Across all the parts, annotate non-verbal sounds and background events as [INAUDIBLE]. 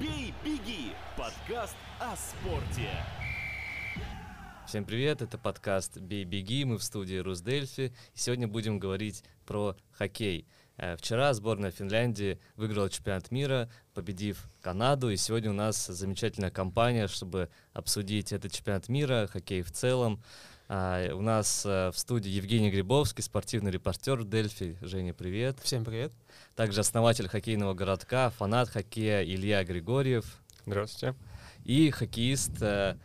«Бей, беги» – подкаст о спорте. Всем привет, это подкаст «Бей, беги», мы в студии Русдельфи. И сегодня будем говорить про хоккей. Э, Вчера сборная Финляндии выиграла чемпионат мира, победив Канаду. И сегодня у нас замечательная компания, чтобы обсудить этот чемпионат мира, хоккей в целом. А, У нас э, в студии Евгений Грибовский, спортивный репортер Дельфи. Женя, привет. Всем привет. Также основатель хоккейного городка, фанат хоккея Илья Григорьев. Здравствуйте. И хоккеист, э,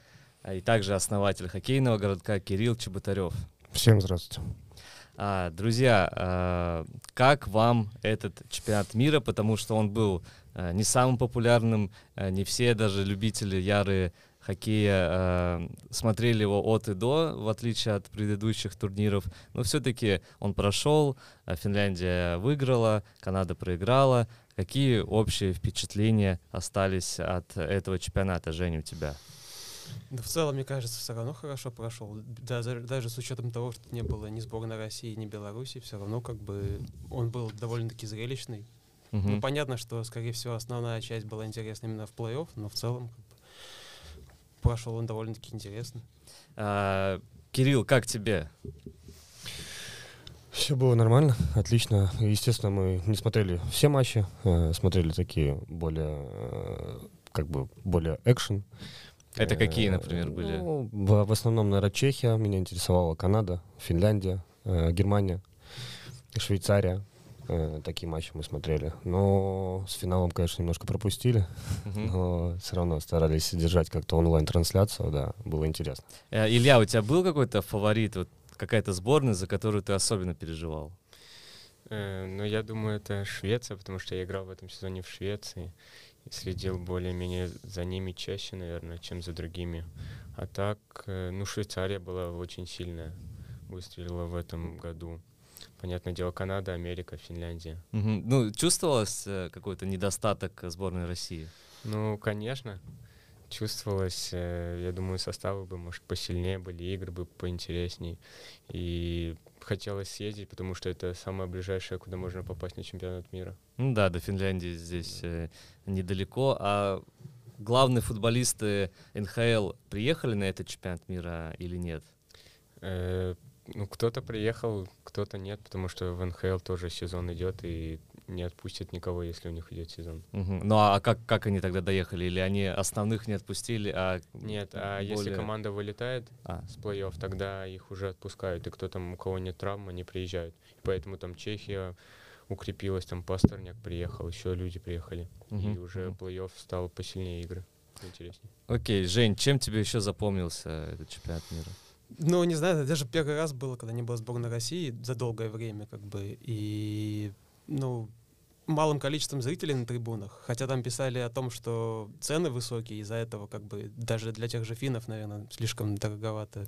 и также основатель хоккейного городка Кирилл Чеботарев. Всем здравствуйте. А, друзья, а, как вам этот чемпионат мира? Потому что он был а, не самым популярным, а, не все даже любители ярые хоккея а, смотрели его от и до, в отличие от предыдущих турниров. Но все-таки он прошел, а Финляндия выиграла, Канада проиграла. Какие общие впечатления остались от этого чемпионата, Женя, у тебя? Да в целом, мне кажется, все равно хорошо прошел. Даже, даже с учетом того, что не было ни сборной России, ни Беларуси, все равно как бы он был довольно-таки зрелищный. Мгм. Ну, понятно, что, скорее всего, основная часть была интересна именно в плей-офф, но в целом прошел он довольно-таки интересно. А, Кирилл, как тебе? Все было нормально, отлично. Естественно, мы не смотрели все матчи, э, смотрели такие более, э, как бы, более экшен. Это какие, Э, например, были? ну, в, в основном, наверное, Чехия, меня интересовала Канада, Финляндия, э, Германия, Швейцария. Э, такие матчи мы смотрели. Но с финалом, конечно, немножко пропустили, Мгм. но все равно старались держать как-то онлайн-трансляцию, да, было интересно. Э, Илья, у тебя был какой-то фаворит, вот какая-то сборная, за которую ты особенно переживал? Э, Ну, я думаю, это Швеция, потому что я играл в этом сезоне в Швеции и следил более-менее за ними чаще, наверное, чем за другими. А так, э, ну, Швейцария была очень сильная, выстрелила в этом году. Понятное дело, Канада, Америка, Финляндия. Мгм. Ну, чувствовалось э, какой-то недостаток сборной России? Ну, конечно, чувствовалось, э, я думаю, составы бы, может, посильнее были, игры бы поинтересней. И хотелось съездить, потому что это самое ближайшее, куда можно попасть на чемпионат мира. Ну да, до Финляндии здесь э, недалеко. А главные футболисты НХЛ приехали на этот чемпионат мира или нет? Ну, кто-то приехал, кто-то нет, потому что в НХЛ тоже сезон идет и не отпустят никого, если у них идет сезон. Мгм. Ну а как, как они тогда доехали? Или они основных не отпустили, а... Нет, а если более- команда вылетает А, с плей-офф, тогда их уже отпускают, и кто там, у кого нет травм, они приезжают. И поэтому там Чехия укрепилась, там Пастерняк приехал, еще люди приехали. И Мгм, уже мгм. плей-офф стал посильнее игры, интереснее. Окей, Жень, чем тебе еще запомнился этот чемпионат мира? Ну, не знаю, это даже первый раз было, когда не было сборной России за долгое время, как бы, и, ну, малым количеством зрителей на трибунах. Хотя там писали о том, что цены высокие, из-за этого, как бы, даже для тех же финнов, наверное, слишком дороговато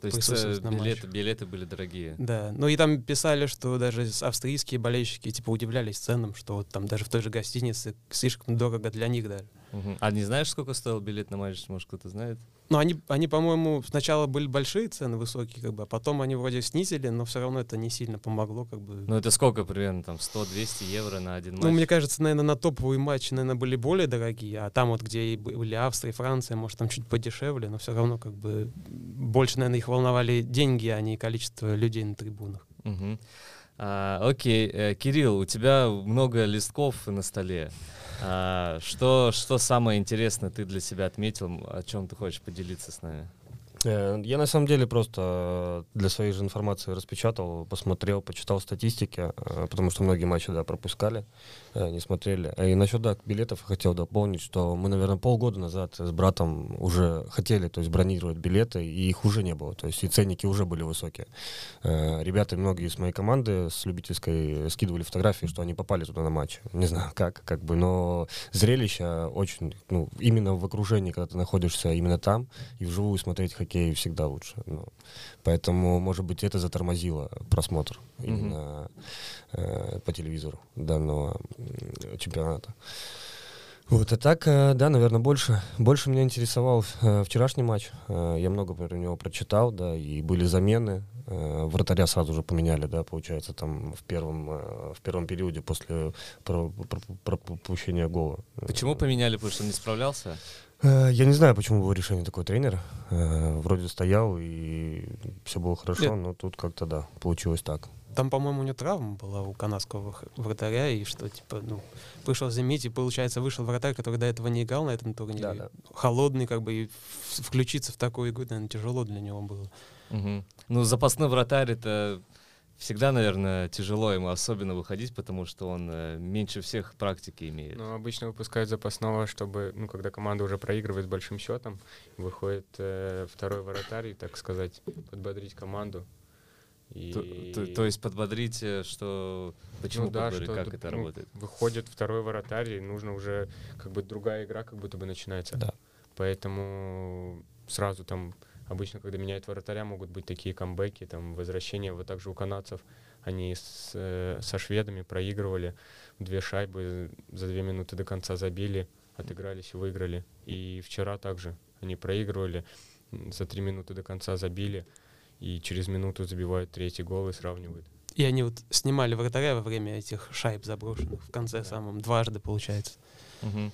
То есть э, билеты, билеты были дорогие. Да, ну и там писали, что даже австрийские болельщики типа удивлялись ценам, что вот там даже в той же гостинице слишком дорого для них даже. Мгм. А не знаешь, сколько стоил билет на матч? Может, кто-то знает? Но они, они, по-моему, сначала были большие цены высокие, как бы, а потом они вроде снизили, но все равно это не сильно помогло, как бы. Ну, это сколько примерно? Там 100-200 евро на один матч? Ну, мне кажется, наверное, на топовые матчи, наверное, были более дорогие, а там вот, где и были Австрия, Франция, может, там чуть подешевле, но все равно, как бы, больше, наверное, их волновали деньги, а не количество людей на трибунах. Мгм. А, окей, Э, Кирилл, у тебя много листков на столе. А, что, что самое интересное ты для себя отметил, о чем ты хочешь поделиться с нами? Э, Я на самом деле просто для своей же информации распечатал, посмотрел, почитал статистики, э, потому что многие матчи да, пропускали, не смотрели. И насчет да, билетов хотел дополнить, что мы, наверное, полгода назад с братом уже хотели то есть, бронировать билеты, и их уже не было. То есть и ценники уже были высокие. Э, Ребята, многие из моей команды с любительской скидывали фотографии, что они попали туда на матч. Не знаю как, как бы, но зрелище очень, ну, именно в окружении, когда ты находишься именно там, и вживую смотреть хоккей всегда лучше. Ну, поэтому, может быть, это затормозило просмотр именно э, по телевизору данного чемпионата. Вот, а так, э, да, наверное, больше, больше меня интересовал э, вчерашний матч. Э, я много про него прочитал, да, и были замены. Вратаря сразу же поменяли, да, получается, там в первом, в первом периоде после про- про- пропущения гола. Почему поменяли? Потому что он не справлялся? Я не знаю, почему было решение такой тренер. Э, Вроде стоял и все было хорошо, Нет. но тут как-то да, получилось так. Там, по-моему, у него травма была у канадского вратаря, и что, типа, ну, пришел заметить, и, получается, вышел вратарь, который до этого не играл на этом турнире. Да-да. Холодный, как бы, и включиться в такую игру, наверное, тяжело для него было. Мгм. Ну, запасной вратарь это всегда, наверное, тяжело ему особенно выходить, потому что он э, меньше всех практики имеет. Но обычно выпускают запасного, чтобы, ну, когда команда уже проигрывает с большим счетом, выходит э, второй вратарь, так сказать, подбодрить команду. И... То, то- то есть подбодрить, э, что почему ну, да, подбодрить, что как это ну, работает? Выходит второй вратарь, и нужно уже, как бы, другая игра как будто бы начинается. Да. Поэтому сразу там, обычно, когда меняют вратаря, могут быть такие камбэки, там, возвращения. Вот также у канадцев они с, э, со шведами проигрывали две шайбы, за две минуты до конца забили, отыгрались и выиграли. И вчера также они проигрывали, за три минуты до конца забили, и через минуту забивают третий гол и сравнивают. И они вот снимали вратаря во время этих шайб заброшенных в конце Да. самом, дважды, получается. Мгм.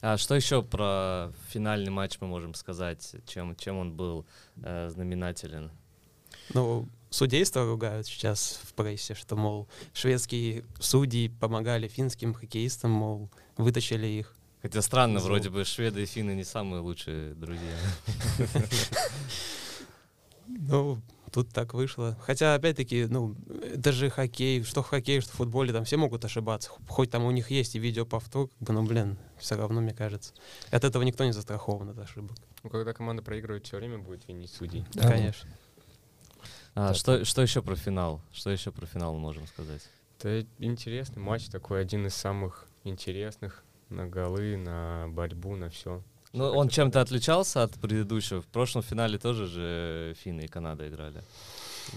А что еще про финальный матч мы можем сказать? Чем, чем он был э, знаменателен? Ну, судейство ругают сейчас в прессе, что, мол, шведские судьи помогали финским хоккеистам, мол, вытащили их. Хотя странно, вроде бы шведы и финны не самые лучшие друзья. [LAUGHS] Ну, тут так вышло. Хотя, опять-таки, ну, это же хоккей, что в хоккее, что в футболе, там все могут ошибаться. Хоть там у них есть и видеоповтор, как бы, ну, блин, все равно, мне кажется. От этого никто не застрахован от ошибок. Ну, когда команда проигрывает, все время будет винить судей. Да. Конечно. А, Так. что, что еще про финал? Что еще про финал мы можем сказать? Это интересный матч такой, один из самых интересных на голы, на борьбу, на все. Ну, он чем-то отличался от предыдущего. В прошлом финале тоже же финны и Канада играли.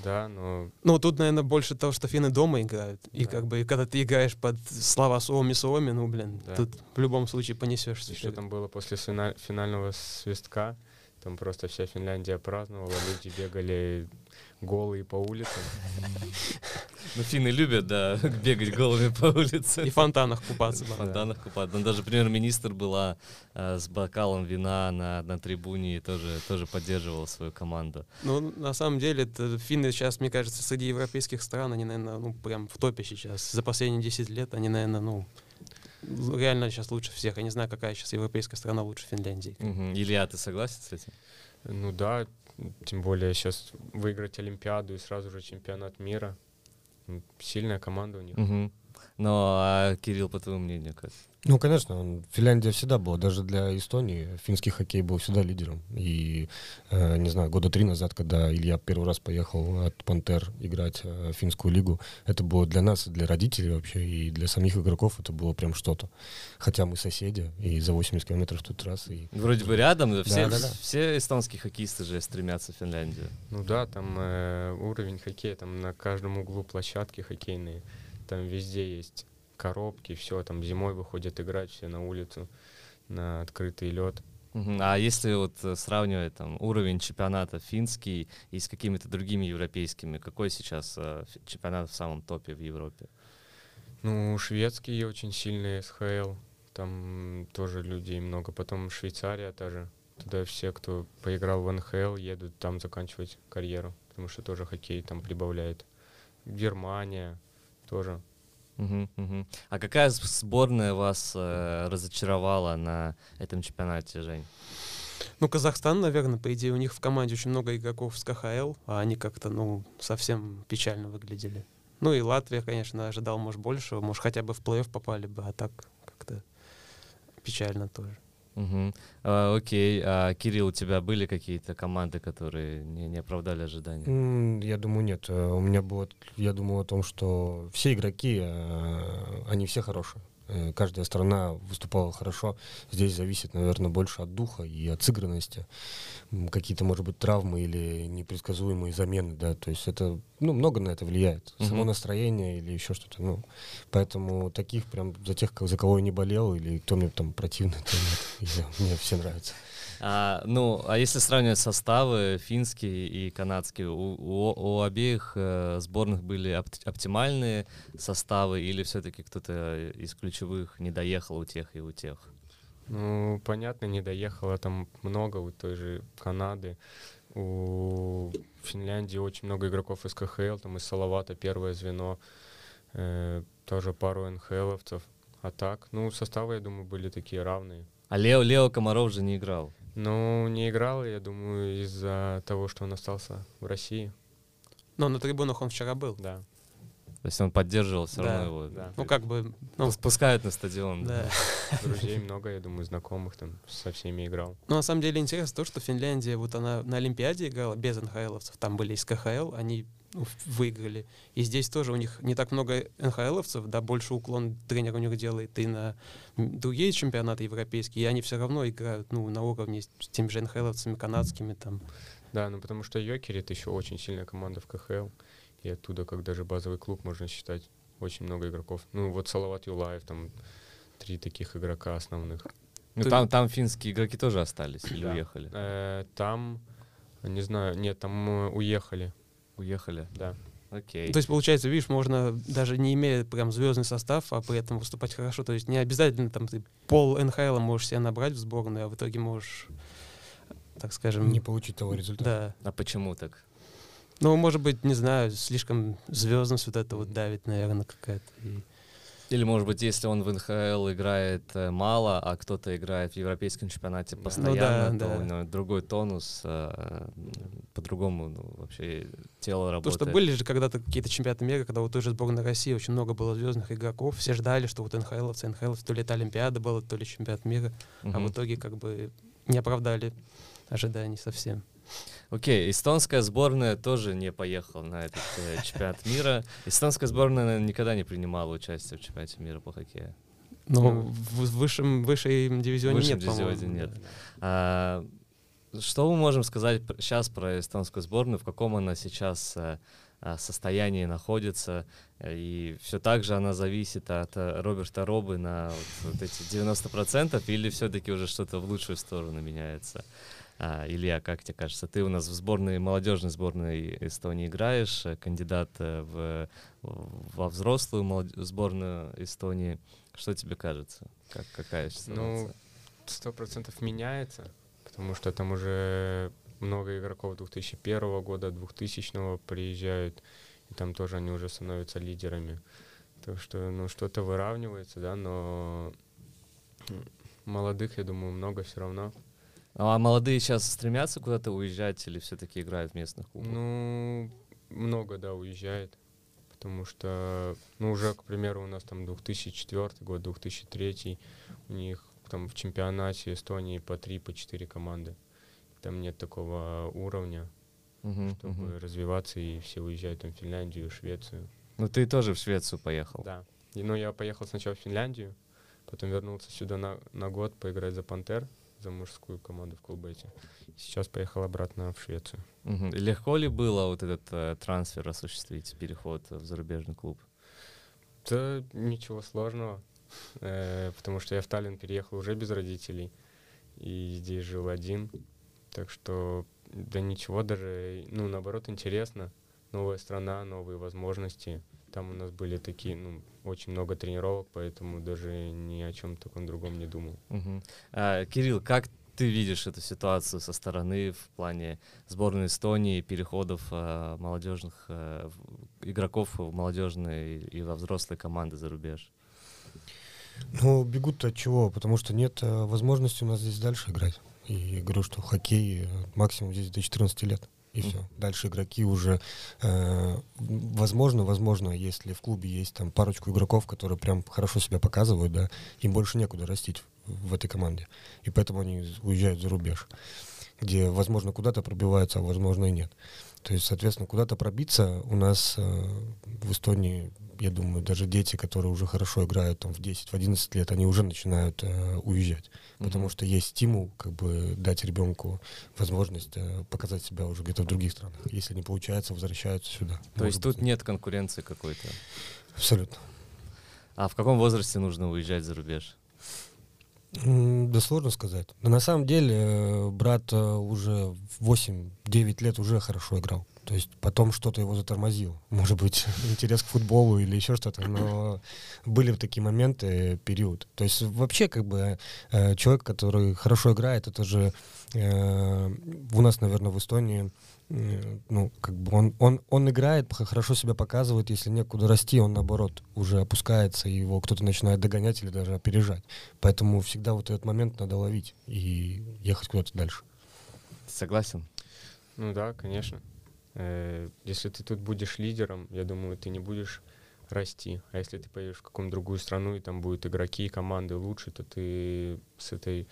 Да, но Ну, тут, наверное, больше того, что финны дома играют. И Да. как бы, и когда ты играешь под слова Суоми Суоми, ну, блин, Да. тут в любом случае понесешься. еще там было после фина- финального свистка, там просто вся Финляндия праздновала, люди бегали голые по улицам. Ну, финны любят, да, [LAUGHS] бегать голыми по улице. И в фонтанах купаться. В да. фонтанах купаться. Ну, даже премьер-министр была э, с бокалом вина на, на трибуне и тоже, тоже поддерживал свою команду. Ну, на самом деле, это финны сейчас, мне кажется, среди европейских стран, они, наверное, ну, прям в топе сейчас. За последние 10 лет они, наверное, ну, реально сейчас лучше всех. Я не знаю, какая сейчас европейская страна лучше Финляндии. Мгм. Илья, ты согласен с этим? Ну да, тем более сейчас выиграть Олимпиаду и сразу же чемпионат мира. Сильная команда у них. Ну, а Кирилл, по твоему мнению, как? Ну, конечно, он- Финляндия всегда была, даже для Эстонии финский хоккей был всегда лидером. И, э, не знаю, года три назад, когда Илья первый раз поехал от Пантер играть э, в финскую лигу, это было для нас, и для родителей вообще, и для самих игроков это было прям что-то. Хотя мы соседи, и за 80 километров тут раз, и Вроде бы рядом, да, все, да, да. все эстонские хоккеисты же стремятся в Финляндию. Ну да, там э, уровень хоккея, там на каждом углу площадки хоккейные, там везде есть коробки, все, там зимой выходят играть все на улицу, на открытый лед. А если вот э, сравнивать там уровень чемпионата финский и с какими-то другими европейскими, какой сейчас э, чемпионат в самом топе в Европе? Ну, шведский очень сильный СХЛ, там тоже людей много. Потом Швейцария тоже. Туда все, кто поиграл в НХЛ, едут там заканчивать карьеру, потому что тоже хоккей там прибавляет. Германия тоже. А какая сборная вас э, разочаровала на этом чемпионате, Жень? Ну, Казахстан, наверное, по идее, у них в команде очень много игроков с КХЛ, а они как-то, ну, совсем печально выглядели. Ну и Латвия, конечно, ожидал, может, большего, может, хотя бы в плей-офф попали бы, а так как-то печально тоже. Мгм. А, окей, а Кирилл, у тебя были какие-то команды, которые не, не оправдали ожидания? Я думаю, нет. Э, У меня было, я думаю о том, что все игроки, э, они все хорошие. Э, Каждая страна выступала хорошо. Здесь зависит, наверное, больше от духа и от сыгранности. Какие-то, может быть, травмы или непредсказуемые замены, да. То есть это, ну, много на это влияет. Само Мгм. настроение или еще что-то. Ну, поэтому таких прям за тех, за кого я не болел или кто мне там противный, то нет. [LAUGHS] Мне все нравятся. А, ну, а если сравнивать составы финские и канадские, у, у, у обеих э, сборных были опт- оптимальные составы или все-таки кто-то из ключевых не доехал у тех и у тех? Ну, понятно, не доехало там много у той же Канады. У Финляндии очень много игроков из КХЛ, там из Салавата первое звено, э, тоже пару НХЛовцев. А так, ну, составы, я думаю, были такие равные. А Лео, Лео Комаров же не играл. Ну, не играл, я думаю, из-за того, что он остался в России. Но на трибунах он вчера был. Да, То есть он поддерживал все Да, равно его. да. Ну, как бы, ну, Пус- Пускают на стадион. да. [LAUGHS] Друзей много, я думаю, знакомых там со всеми играл. Но на самом деле интересно то, что Финляндия, вот она на Олимпиаде играла без НХЛовцев, там были из КХЛ, они ну, выиграли. И здесь тоже у них не так много НХЛовцев, да, больше уклон тренер у них делает и на другие чемпионаты европейские, и они все равно играют, ну, на уровне с теми же НХЛовцами канадскими, там. Да, ну потому что Йокери это еще очень сильная команда в КХЛ. И оттуда, как даже базовый клуб, можно считать очень много игроков. Ну вот Салават Юлаев, там три таких игрока основных. Ну, там, там финские игроки тоже остались или Да. уехали? Э, там, не знаю, нет, там э, уехали, Уехали. да. Окей. То есть, получается, видишь, можно даже не имея прям звездный состав, а при этом выступать хорошо. То есть не обязательно там ты пол НХЛ можешь себе набрать в сборную, а в итоге можешь, так скажем, Не получить того результата. да. А почему так? Ну, может быть, не знаю, слишком звездность вот это вот давит, наверное, какая-то. И- Или, может быть, если он в НХЛ играет э, мало, а кто-то играет в европейском чемпионате Да. постоянно, Ну да, то да. у него другой тонус, э, по-другому ну, вообще тело Потому работает. что были же когда-то какие-то чемпионаты мира, когда вот той же сборной России очень много было звездных игроков, все ждали, что вот НХЛовцы, НХЛовцы, то ли это Олимпиада была, то ли чемпионат мира, а Мгм. в итоге как бы не оправдали ожиданий совсем. Окей, эстонская сборная тоже не поехала на этот э, [LAUGHS] чемпионат мира. Эстонская сборная наверное, никогда не принимала участие в чемпионате мира по хоккею. Но Ну, в высшем, высшем дивизионе высшем нет, дивизионе нет. А, что мы можем сказать сейчас про эстонскую сборную, в каком она сейчас э, а, состоянии находится, э, и все так же она зависит от э, Роберта Робы на вот, вот эти 90%, или все-таки уже что-то в лучшую сторону меняется? А, Илья, как тебе кажется, ты у нас в сборной, молодежной сборной Эстонии играешь, э, кандидат э, в, во взрослую молод- сборную Эстонии. Что тебе кажется? Как, какая ситуация? Ну, сто процентов меняется, потому что там уже много игроков 2001 года, 2000 приезжают, и там тоже они уже становятся лидерами. Так что, ну, что-то выравнивается, да, но молодых, я думаю, много все равно. А молодые сейчас стремятся куда-то уезжать или все-таки играют в местных клубах? Ну, много, да, уезжает. Потому что, ну, уже, к примеру, у нас там 2004 год, 2003, у них там в чемпионате Эстонии по 3, по 4 команды. Там нет такого уровня, Мгм, чтобы мгм. развиваться, и все уезжают там в Финляндию, Швецию. Ну ты тоже в Швецию поехал. Да. И, ну, я поехал сначала в Финляндию, потом вернулся сюда на, на год поиграть за Пантер, за мужскую команду в Кулбете. Сейчас поехал обратно в Швецию. И Легко ли было вот этот э, трансфер осуществить, переход в зарубежный клуб? Да ничего сложного, э, потому что я в Таллин переехал уже без родителей и здесь жил один, так что да ничего даже, ну наоборот интересно, новая страна, новые возможности. Там у нас были такие, ну очень много тренировок, поэтому даже ни о чем таком другом не думал. Мгм. А, Кирилл, как ты видишь эту ситуацию со стороны в плане сборной Эстонии, переходов э, молодежных э, в- игроков в молодежные и во взрослые команды за рубеж? Ну, бегут от чего? Потому что нет э, возможности у нас здесь дальше играть. И говорю, что хоккей э, максимум здесь до 14 лет. И все. Дальше игроки уже, э, возможно, возможно, если в клубе есть там парочку игроков, которые прям хорошо себя показывают, да, им больше некуда растить в, в этой команде. И поэтому они уезжают за рубеж, где, возможно, куда-то пробиваются, а возможно и нет. То есть, соответственно, куда-то пробиться у нас э, в Эстонии, я думаю, даже дети, которые уже хорошо играют там в 10-11 лет, они уже начинают э, уезжать. Потому Мгм. что есть стимул как бы дать ребенку возможность э, показать себя уже где-то в других странах. Если не получается, возвращаются сюда. То есть Может тут быть, нет конкуренции какой-то. Абсолютно. А в каком возрасте нужно уезжать за рубеж? Да сложно сказать. Но на самом деле э, брат э, уже в 8-9 лет уже хорошо играл. То есть потом что-то его затормозил. Может быть, [LAUGHS] интерес к футболу или еще что-то. Но были такие моменты, период. То есть вообще как бы э, человек, который хорошо играет, это же у нас, наверное, в Эстонии ну, как бы он, он, он играет, хорошо себя показывает, если некуда расти, он, наоборот, уже опускается, и его кто-то начинает догонять или даже опережать. Поэтому всегда вот этот момент надо ловить и ехать куда-то дальше. Согласен? Ну да, конечно. Э, Если ты тут будешь лидером, я думаю, ты не будешь расти. А если ты поедешь в какую-нибудь другую страну, и там будут игроки и команды лучше, то ты с этой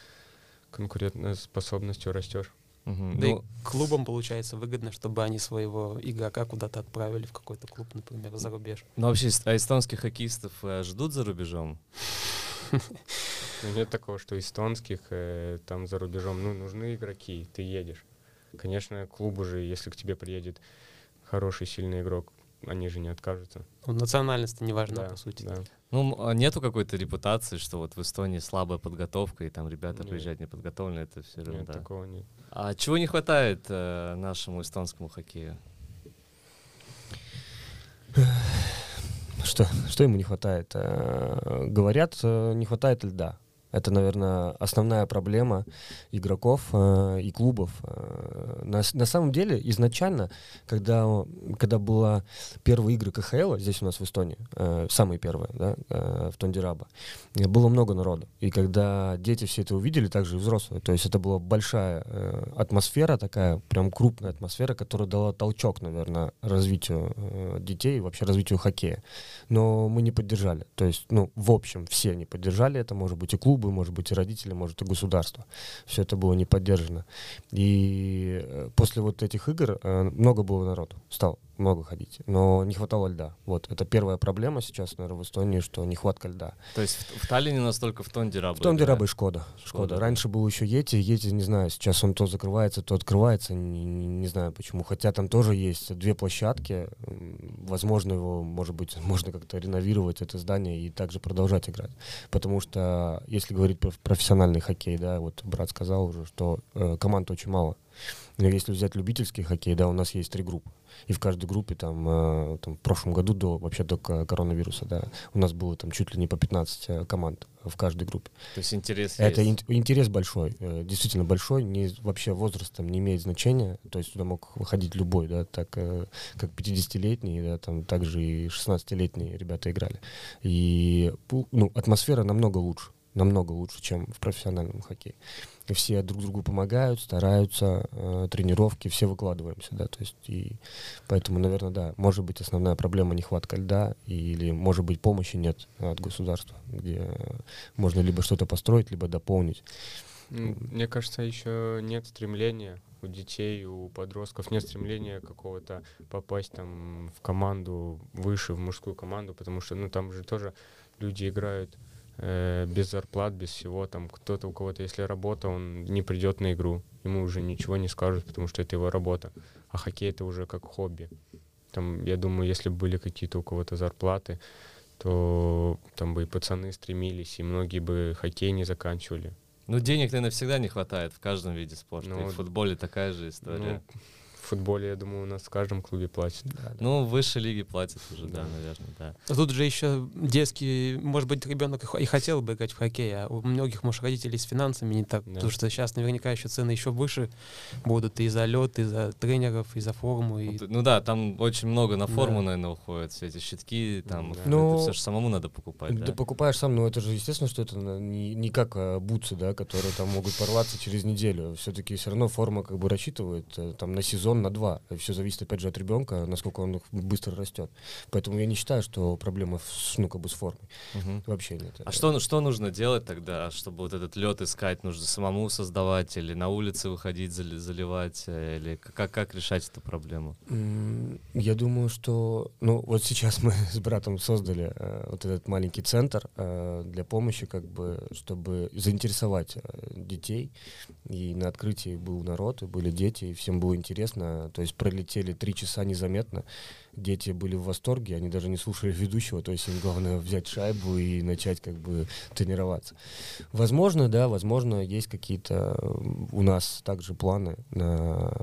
конкурентной способностью растешь. Мгм. Да и Ну, клубам, получается, выгодно, чтобы они своего игрока куда-то отправили в какой-то клуб, например, за рубеж. ну, вообще, а эстонских хоккеистов э, ждут за рубежом? [LAUGHS] Но нет такого, что эстонских э, там за рубежом, ну, нужны игроки, ты едешь. Конечно, клубу же, если к тебе приедет хороший, сильный игрок, они же не откажутся. Ну, национальность не важна, Да, по сути. да. Ну, а нету какой-то репутации, что вот в Эстонии слабая подготовка, и там ребята Нет. приезжают неподготовленные, это все Нет, ерунда. такого нет. А чего не хватает э, нашему эстонскому хоккею? Что, что ему не хватает? Э, Говорят, э, не хватает льда. Это, наверное, основная проблема игроков э, и клубов. Э, на, на самом деле, изначально, когда, когда была первые игры КХЛ здесь у нас в Эстонии, э, самые первые, да, э, в Тондираба, э, было много народу. И когда дети все это увидели, также и взрослые, то есть это была большая э, атмосфера такая, прям крупная атмосфера, которая дала толчок, наверное, развитию э, детей вообще развитию хоккея. Но мы не поддержали. То есть, ну, в общем, все не поддержали это, может быть, и клубы, может быть, и родители, может, и государство. Все это было не поддержано. И э, после вот этих игр э, много было народу, стало много ходить, но не хватало льда. Вот, это первая проблема сейчас, наверное, в Эстонии, что нехватка льда. То есть в, в Таллине настолько в Тондера В том Дираба и Шкода. Шкода, Шкода. да. Раньше был еще Ети. Ети, не знаю, сейчас он то закрывается, то открывается. Не, не- знаю почему. Хотя там тоже есть две площадки. Возможно, его, может быть, [LAUGHS] можно как-то реновировать, это здание, и также продолжать играть. Потому что, если говорить про профессиональный хоккей, да, вот брат сказал уже, что э, команд очень мало. Если взять любительский хоккей, да, у нас есть три группы. И в каждой группе там, э, там в прошлом году до вообще до ко- коронавируса, да, у нас было там чуть ли не по 15 э, команд в каждой группе. То есть интерес Это есть. ин- интерес большой, э, действительно большой, не, вообще возраст там не имеет значения, то есть туда мог выходить любой, да, так как 50-летний, да, там также и 16-летние ребята играли. И ну, атмосфера намного лучше, намного лучше, чем в профессиональном хоккее. Все друг другу помогают, стараются, э, тренировки, все выкладываемся, да, то есть и поэтому, наверное, да, может быть основная проблема нехватка льда или, может быть, помощи нет от государства, где можно либо что-то построить, либо дополнить. Мне кажется, еще нет стремления у детей, у подростков, нет стремления какого-то попасть там в команду выше, в мужскую команду, потому что, ну, там же тоже люди играют э, без зарплат, без всего, там кто-то, у кого-то, если работа, он не придет на игру, ему уже ничего не скажут, потому что это его работа, а хоккей это уже как хобби. Там, я думаю, если бы были какие-то у кого-то зарплаты, то там бы и пацаны стремились, и многие бы хоккей не заканчивали. Ну, денег, наверное, всегда не хватает в каждом виде спорта. Ну, И в футболе такая же история. Ну, футболе, я думаю, у нас в каждом клубе платят. Ну, в высшей лиге платят уже, да, Да. наверное, да. А Тут же еще детский, может быть, ребенок и хо- и хотел бы играть в хоккей, а у многих, может, родителей с финансами не так. Да. Потому что сейчас наверняка еще цены еще выше будут и за лед, и за тренеров, и за форму. И... Ну да, там очень много на форму, Да. наверное, уходит. Все эти щитки, там, Да. это Ну, все же самому надо покупать, Да да? покупаешь сам, но это же естественно, что это не, не как а, бутсы, да, которые там могут порваться через неделю. Все-таки все равно форма как бы рассчитывает э, там на сезон, на два. Все зависит опять же от ребенка, насколько он быстро растет. Поэтому я не считаю, что проблема с, ну, как бы с формой. Мгм. Вообще нет. А что, что нужно делать тогда, чтобы вот этот лед искать? Нужно самому создавать или на улице выходить, зали- заливать? э, Или как, как решать эту проблему? Я думаю, что, ну, вот сейчас мы [LAUGHS] с братом создали э, вот этот маленький центр э, для помощи, как бы, чтобы заинтересовать детей. И на открытии был народ, и были дети, и всем было интересно. Классно, то есть пролетели три часа незаметно. Дети были в восторге, они даже не слушали ведущего, то есть им главное взять шайбу и начать как бы тренироваться. Возможно, да, возможно, есть какие-то у нас также планы на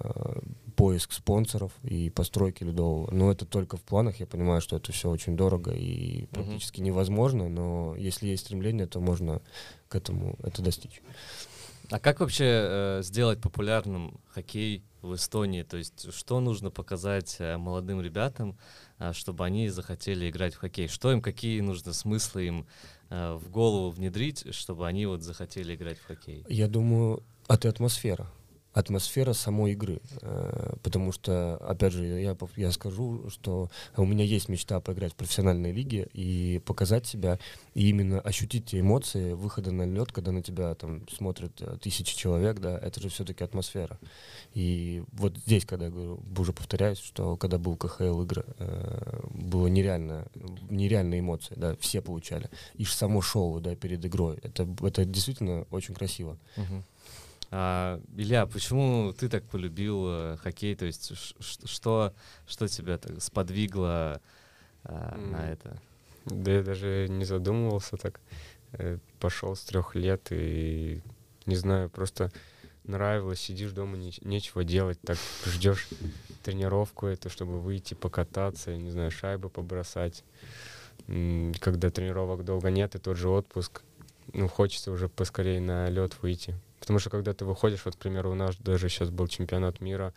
поиск спонсоров и постройки ледового. Но это только в планах. Я понимаю, что это все очень дорого и практически невозможно, но если есть стремление, то можно к этому это достичь. А как вообще э, сделать популярным хоккей в Эстонии? То есть что нужно показать э, молодым ребятам, э, чтобы они захотели играть в хоккей? Что им, какие нужно смыслы им э, в голову внедрить, чтобы они вот захотели играть в хоккей? Я думаю, это атмосфера атмосфера самой игры. Э, потому что, опять же, я, я скажу, что у меня есть мечта поиграть в профессиональной лиге и показать себя, и именно ощутить те эмоции выхода на лед, когда на тебя там смотрят э, тысячи человек, да, это же все-таки атмосфера. И вот здесь, когда я говорю, уже повторяюсь, что когда был КХЛ игры, э, было нереально, нереальные эмоции, да, все получали. И само шоу, да, перед игрой, это, это действительно очень красиво. Uh-huh. А, Илья, почему ты так полюбил э, хоккей? То есть что, что тебя так сподвигло а, mm. на это? Да я даже не задумывался так. Э, пошел с трех лет и не знаю, просто нравилось, сидишь дома, не, нечего делать, так ждешь тренировку это, чтобы выйти покататься, не знаю, шайбы побросать. Когда тренировок долго нет, и тот же отпуск, ну, хочется уже поскорее на лед выйти. Потому что когда ты выходишь, вот, к примеру, у нас даже сейчас был чемпионат мира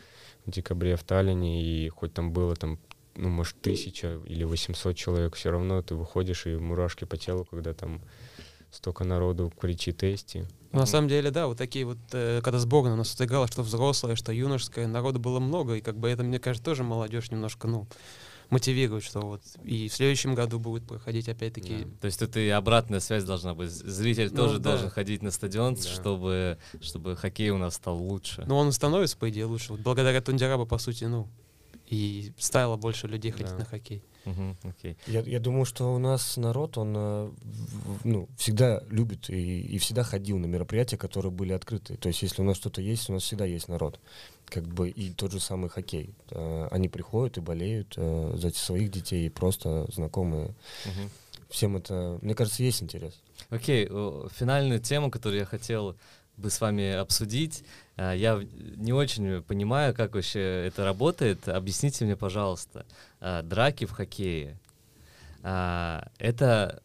в декабре в Таллине, и хоть там было там, ну, может, тысяча или 800 человек, все равно ты выходишь, и мурашки по телу, когда там столько народу кричит «Эсти». Ну, на самом деле, да, вот такие вот, э, когда сборная у нас играла, что взрослая, что юношеская, народу было много, и как бы это, мне кажется, тоже молодежь немножко, ну, мотивирует, что вот и в следующем году будет проходить опять-таки. Да. То есть тут и обратная связь должна быть. Зритель ну, тоже да. должен ходить на стадион, да. чтобы, чтобы хоккей у нас стал лучше. Ну, он становится, по идее, лучше. Вот благодаря Тундерабу, по сути, ну, и стало больше людей ходить да. на хоккей. Угу, okay. я, я думаю, что у нас народ, он э, ну, всегда любит и, и всегда ходил на мероприятия, которые были открыты. То есть, если у нас что-то есть, у нас всегда есть народ как бы и тот же самый хоккей. Э, они приходят и болеют э, за своих детей, просто знакомые. Угу. Всем это, мне кажется, есть интерес. Окей, финальную тему, которую я хотел бы с вами обсудить. Э, я не очень понимаю, как вообще это работает. Объясните мне, пожалуйста, драки в хоккее. Это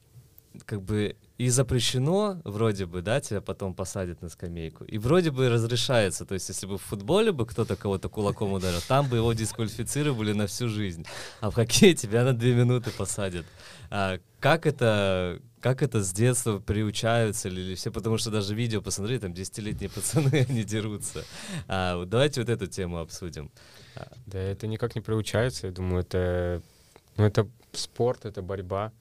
как бы и запрещено, вроде бы, да, тебя потом посадят на скамейку, и вроде бы разрешается, то есть если бы в футболе бы кто-то кого-то кулаком ударил, там бы его дисквалифицировали на всю жизнь, а в хоккее тебя на две минуты посадят. А как это, как это с детства приучаются или все, потому что даже видео посмотри, там десятилетние пацаны, [LAUGHS] они дерутся. А, давайте вот эту тему обсудим. Да, это никак не приучается, я думаю, это, ну, это спорт, это борьба,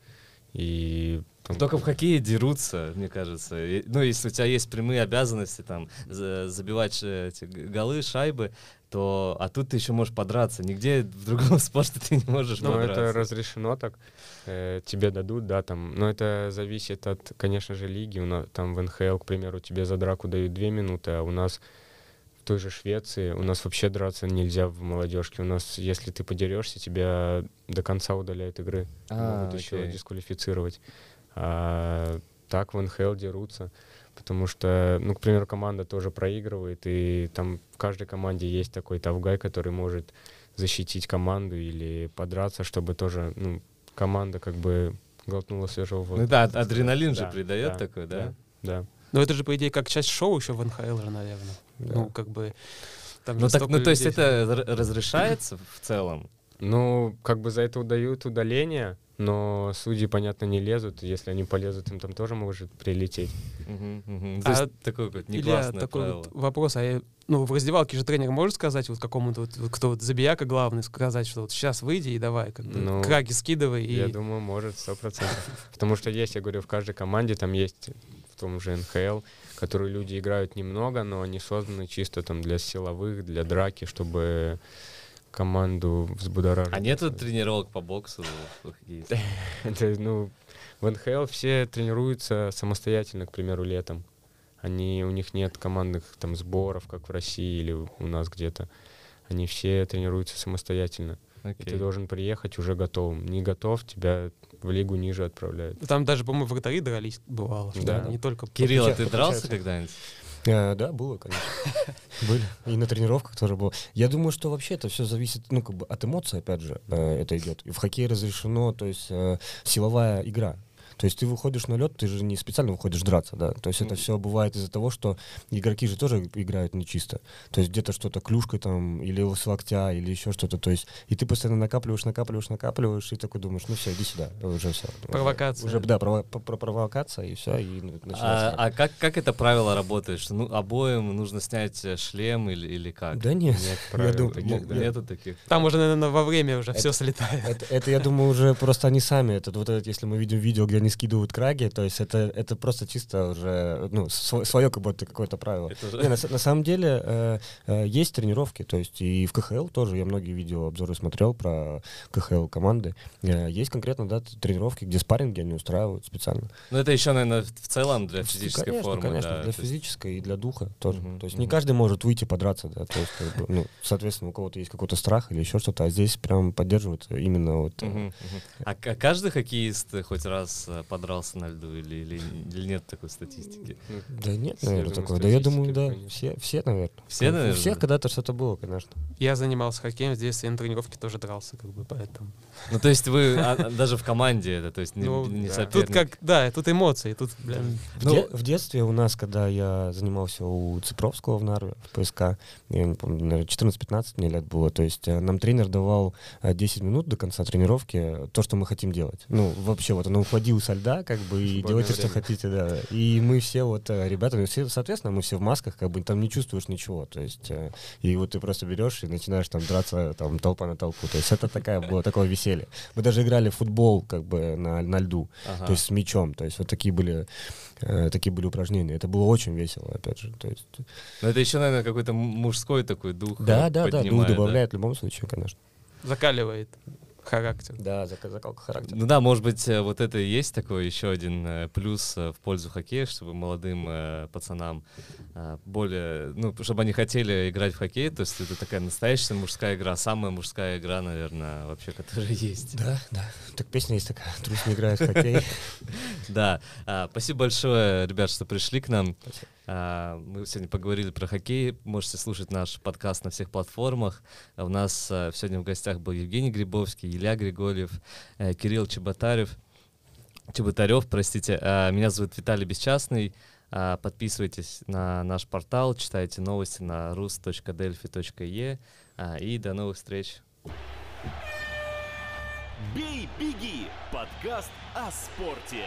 и только в хоккее дерутся, мне кажется. Ну, если у тебя есть прямые обязанности, там, забивать э, эти голы, шайбы, то... А тут ты еще можешь подраться. Нигде в другом [LAUGHS] спорте ты не можешь ну, подраться. Ну, это разрешено так. Э, тебе дадут, да, там. Но это зависит от, конечно же, лиги. У нас, там в НХЛ, к примеру, тебе за драку дают две минуты, а у нас в той же Швеции у нас вообще драться нельзя в молодежке. У нас, если ты подерешься, тебя до конца удаляют игры. А, Могут окей. еще дисквалифицировать. А так в НХЛ дерутся, потому что, ну, к примеру, команда тоже проигрывает, и там в каждой команде есть такой тавгай, который может защитить команду или подраться, чтобы тоже, ну, команда как бы глотнула свежего воздуха. Ну да, адреналин же да, придает да, такой, да? Да, да. Но это же, по идее, как часть шоу еще в НХЛ же, наверное. Да. Ну, как бы... Там ну, так, ну, то есть это разрешается в целом? Ну, как бы за это дают удаление, но судьи, понятно, не лезут. Если они полезут, им там тоже может прилететь. Угу, угу. То а есть такой вот негласное такой правило. Вот вопрос, а я, ну, в раздевалке же тренер может сказать вот какому-то, вот, кто вот забияка главный, сказать, что вот сейчас выйди и давай, как бы, ну, краги скидывай. Я и... думаю, может, сто процентов. [LAUGHS] Потому что есть, я говорю, в каждой команде там есть, в том же НХЛ, которые люди играют немного, но они созданы чисто там для силовых, для драки, чтобы команду взбудоражить. А нету тренировок по боксу? Это, [LAUGHS] ну, в НХЛ все тренируются самостоятельно, к примеру, летом. Они, у них нет командных там сборов, как в России или у нас где-то. они все тренируются самостоятельно. И Окей. ты должен приехать уже готовым. Не готов, тебя в лигу ниже отправляют. Там даже, по-моему, вратари дрались, бывало. Да. Не только... Кирилл, а ты дрался когда-нибудь? Э, да, было, конечно. [LAUGHS] Были. И на тренировках тоже было. Я думаю, что вообще это все зависит, ну, как бы от эмоций, опять же, э, это идет. И в хоккее разрешено, то есть э, силовая игра. То есть ты выходишь на лед, ты же не специально выходишь драться, да. То есть это все бывает из-за того, что игроки же тоже играют нечисто. То есть где-то что-то клюшкой там, или с локтя, или еще что-то. То есть и ты постоянно накапливаешь, накапливаешь, накапливаешь, и такой думаешь, ну все, иди сюда, уже все. Провокация. Уже, да, прово- про- про- провокация, и все, и начинается. А, а как, как это правило работает? Что ну, обоим нужно снять э, шлем или, или как? Да нет, Нет я правил думаю, таких, да. Нету таких. Там уже, наверное, во время уже все Это- слетает. Это, это, я думаю, уже просто они сами. Это вот это, если мы видим видео, где они скидывают краги, то есть это, это просто чисто уже, ну, свое как будто какое-то правило. Это Не, на, на самом деле э, э, есть тренировки, то есть и в КХЛ тоже, я многие видео обзоры смотрел про КХЛ команды. Э, есть конкретно, да, тренировки, где спарринги они устраивают специально. Ну, это еще, наверное, в целом для физической конечно, формы. конечно, да, для то есть- физической и для духа тоже. Мгм, то есть не каждый может выйти подраться, да, то есть, как бы, ну, соответственно, у кого-то есть какой-то страх или еще что-то, а здесь прям поддерживают именно вот... мгм. А каждый хоккеист хоть раз э, или, на льду, или, или, или нет такой статистики? Да нет, Я наверное, такого. Да я думаю, да, все, все, наверное. Все, У наверное? всех когда-то что-то было, конечно. Я занимался хоккеем в детстве, я на тренировке тоже дрался, как бы, поэтому. Ну, то есть вы а, даже в команде это, то есть не, Ну, не да. соперник. Тут как, да, тут эмоции, тут, блин, В, Ну- де- в детстве у нас, когда я занимался у Ципровского в Нарве, в ПСК, я не помню, наверное, 14-15 мне лет было, то есть э, нам тренер давал э, 10 минут до конца тренировки э, то, что мы хотим делать. Ну, вообще, вот он уходил со льда, как бы, и делайте, что время. хотите, да. И мы все вот, э, ребята, ну, все, соответственно, мы все в масках, как бы, там не чувствуешь ничего, то есть, э, и вот ты просто берешь и начинаешь там драться, там, толпа на толпу, то есть это такая, было такое веселье. Мы даже играли в футбол, как бы, на, на льду, Ага. то есть с мячом, то есть вот такие были, э, такие были упражнения. Это было очень весело, опять же. То есть, Но это еще, наверное, какой-то мужской такой дух да, да, да, дух добавляет в любом случае, конечно. закаливает характер. Да, зак- закалка характера. Ну да, может быть, э, вот это и есть такой еще один э, плюс э, в пользу хоккея, чтобы молодым пацанам более, ну, чтобы они хотели играть в хоккей, то есть это такая настоящая мужская игра, самая мужская игра, наверное, вообще, которая есть. Да, да. Так песня есть такая. Трус не играет в хоккей. [LAUGHS] Да, А, спасибо большое, ребят, что пришли к нам. А, Мы сегодня поговорили про хоккей. Можете слушать наш подкаст на всех платформах. А У нас сегодня в гостях был Евгений Грибовский, Илья Григорьев, э, Кирилл Чеботарев. Чеботарев, простите. Меня зовут Виталий Бесчастный. А, Подписывайтесь на наш портал, читайте новости на rus.delphi.e. А, И до новых встреч. Бей, беги! Подкаст о спорте.